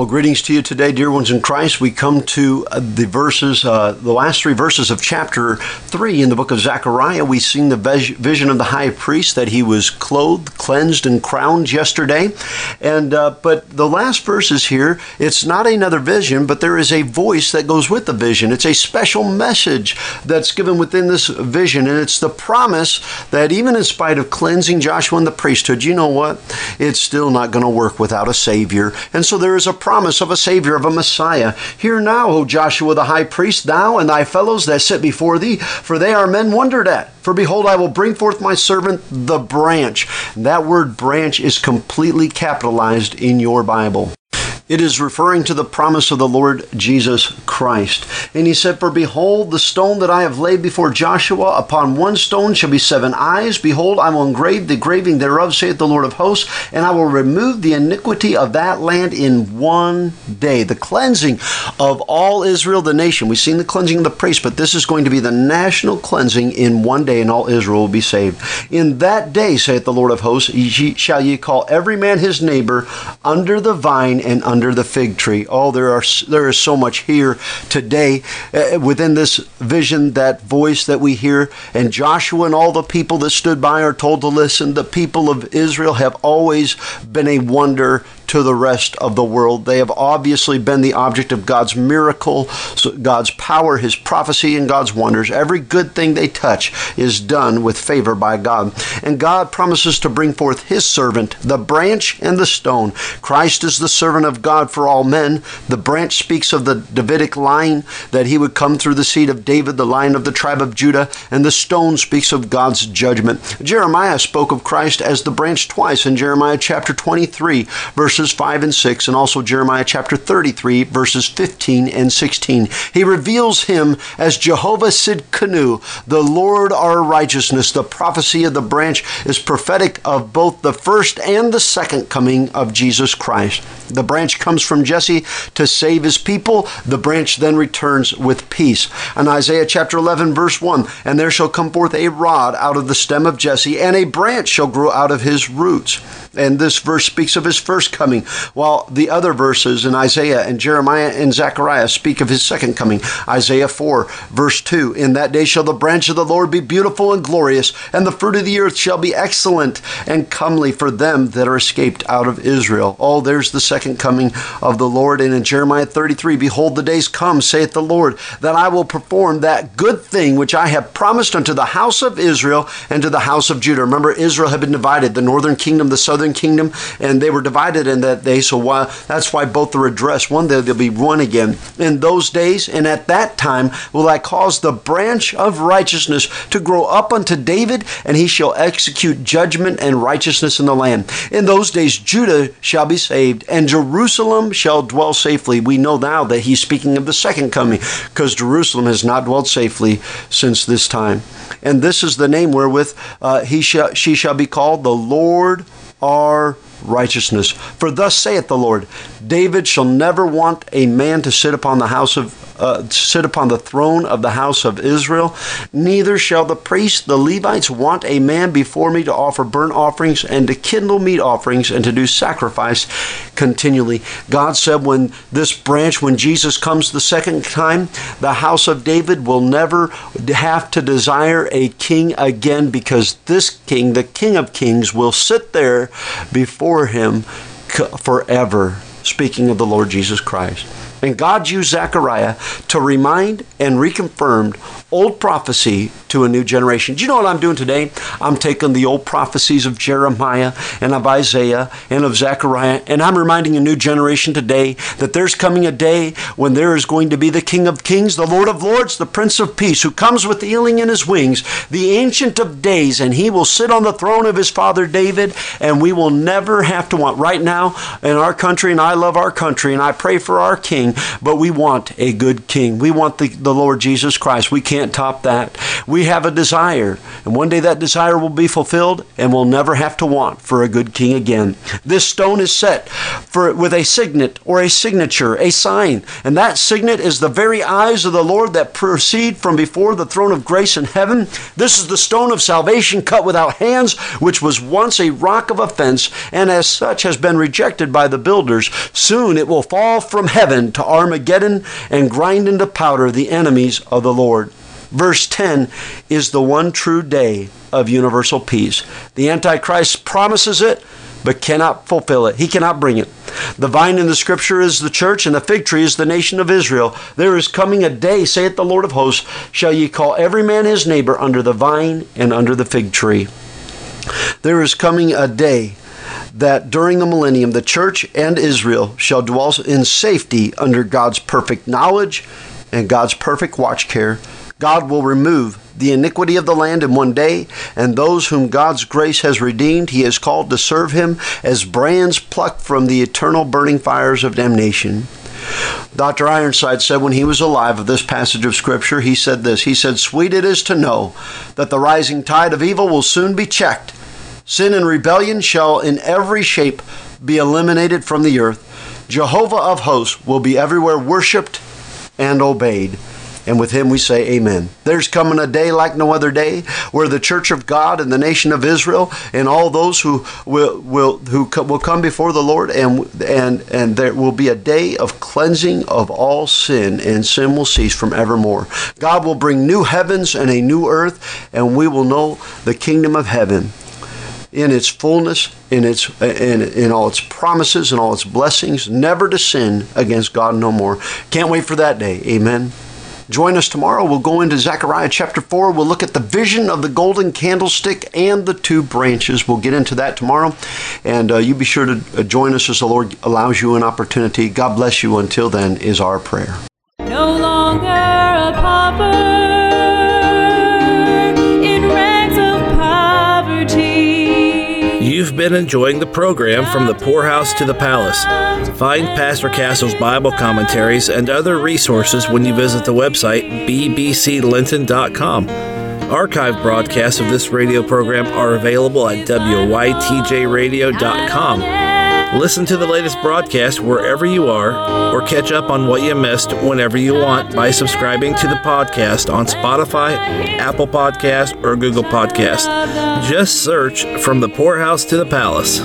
Well, greetings to you today, dear ones in Christ. We come to uh, the verses, uh, the last three verses of chapter three in the book of Zechariah. We've seen the vision of the high priest that he was clothed, cleansed, and crowned yesterday. And uh, but the last verses here, it's not another vision, but there is a voice that goes with the vision. It's a special message that's given within this vision, and it's the promise that even in spite of cleansing Joshua and the priesthood, you know what? It's still not going to work without a savior. And so there is a promise of a Savior, of a Messiah. Hear now, O Joshua the high priest, thou and thy fellows that sit before thee, for they are men wondered at. For behold, I will bring forth my servant, the branch. that word branch is completely capitalized in your Bible. It is referring to the promise of the Lord Jesus Christ. And he said, For behold, the stone that I have laid before Joshua, upon one stone shall be seven eyes. Behold, I will engrave the graving thereof, saith the Lord of hosts, and I will remove the iniquity of that land in one day. The cleansing of all Israel, the nation. We've seen the cleansing of the priests, but this is going to be the national cleansing in one day, and all Israel will be saved. In that day, saith the Lord of hosts, shall ye call every man his neighbor under the vine and under under the fig tree. Oh, there are there is so much here today uh, within this vision, that voice that we hear. And Joshua and all the people that stood by are told to listen. The people of Israel have always been a wonder to the rest of the world. They have obviously been the object of God's miracle, God's power, His prophecy, and God's wonders. Every good thing they touch is done with favor by God. And God promises to bring forth His servant, the branch and the stone. Christ is the servant of God for all men. The branch speaks of the Davidic line, that he would come through the seed of David, the line of the tribe of Judah, and the stone speaks of God's judgment. Jeremiah spoke of Christ as the branch twice in Jeremiah chapter 23, verses verses 5 and 6, and also Jeremiah chapter 33, verses 15 and 16. He reveals him as Jehovah Sidkenu, the Lord our righteousness. The prophecy of the branch is prophetic of both the first and the second coming of Jesus Christ. The branch comes from Jesse to save his people. The branch then returns with peace. And Isaiah chapter 11, verse 1, and there shall come forth a rod out of the stem of Jesse, and a branch shall grow out of his roots. And this verse speaks of his first coming, while the other verses in Isaiah and Jeremiah and Zechariah speak of his second coming. Isaiah 4, verse 2 In that day shall the branch of the Lord be beautiful and glorious, and the fruit of the earth shall be excellent and comely for them that are escaped out of Israel. Oh, there's the second coming of the Lord. And in Jeremiah 33, Behold, the days come, saith the Lord, that I will perform that good thing which I have promised unto the house of Israel and to the house of Judah. Remember, Israel had been divided, the northern kingdom, the southern kingdom, and they were divided in that day. So why, that's why both are addressed. One day they'll be one again. In those days and at that time will I cause the branch of righteousness to grow up unto David, and he shall execute judgment and righteousness in the land. In those days Judah shall be saved, and Jerusalem shall dwell safely. We know now that he's speaking of the second coming, because Jerusalem has not dwelt safely since this time. And this is the name wherewith uh, he shall, she shall be called the Lord our righteousness. For thus saith the Lord, David shall never want a man to sit upon the house of uh, sit upon the throne of the house of Israel. Neither shall the priests, the Levites, want a man before me to offer burnt offerings and to kindle meat offerings and to do sacrifice continually. God said, when this branch, when Jesus comes the second time, the house of David will never have to desire a king again because this king, the King of Kings, will sit there before him forever. Speaking of the Lord Jesus Christ. And God used Zechariah to remind and reconfirmed old prophecy to a new generation. Do you know what I'm doing today? I'm taking the old prophecies of Jeremiah and of Isaiah and of Zechariah, and I'm reminding a new generation today that there's coming a day when there is going to be the King of Kings, the Lord of Lords, the Prince of Peace, who comes with healing in his wings, the Ancient of Days, and he will sit on the throne of his father David, and we will never have to want. Right now in our country, and I love our country, and I pray for our King, but we want a good King. We want the, the Lord Jesus Christ. We can't top that. We have a desire, and one day that desire will be fulfilled, and we'll never have to want for a good king again. This stone is set for with a signet or a signature, a sign, and that signet is the very eyes of the Lord that proceed from before the throne of grace in heaven. This is the stone of salvation cut without hands, which was once a rock of offense, and as such has been rejected by the builders. Soon it will fall from heaven to Armageddon and grind into powder the enemies of the Lord. Verse 10 is the one true day of universal peace. The Antichrist promises it, but cannot fulfill it. He cannot bring it. The vine in the scripture is the church, and the fig tree is the nation of Israel. There is coming a day, saith the Lord of hosts, shall ye call every man his neighbor under the vine and under the fig tree. There is coming a day that during the millennium the church and Israel shall dwell in safety under God's perfect knowledge and God's perfect watch care God will remove the iniquity of the land in one day, and those whom God's grace has redeemed, he has called to serve him as brands plucked from the eternal burning fires of damnation. Dr. Ironside said when he was alive of this passage of Scripture, he said this He said, Sweet it is to know that the rising tide of evil will soon be checked. Sin and rebellion shall in every shape be eliminated from the earth. Jehovah of hosts will be everywhere worshiped and obeyed and with him we say amen. There's coming a day like no other day where the church of God and the nation of Israel and all those who will will who will come before the Lord and and and there will be a day of cleansing of all sin and sin will cease from evermore. God will bring new heavens and a new earth and we will know the kingdom of heaven in its fullness, in its in, in all its promises and all its blessings, never to sin against God no more. Can't wait for that day. Amen. Join us tomorrow. We'll go into Zechariah chapter 4. We'll look at the vision of the golden candlestick and the two branches. We'll get into that tomorrow. And uh, you be sure to uh, join us as the Lord allows you an opportunity. God bless you. Until then, is our prayer. No longer a pauper. You've been enjoying the program From the Poorhouse to the Palace. Find Pastor Castle's Bible commentaries and other resources when you visit the website bbclinton.com. Archive broadcasts of this radio program are available at wytjradio.com. Listen to the latest broadcast wherever you are, or catch up on what you missed whenever you want by subscribing to the podcast on Spotify, Apple Podcast, or Google Podcast. Just search From the Poorhouse to the Palace.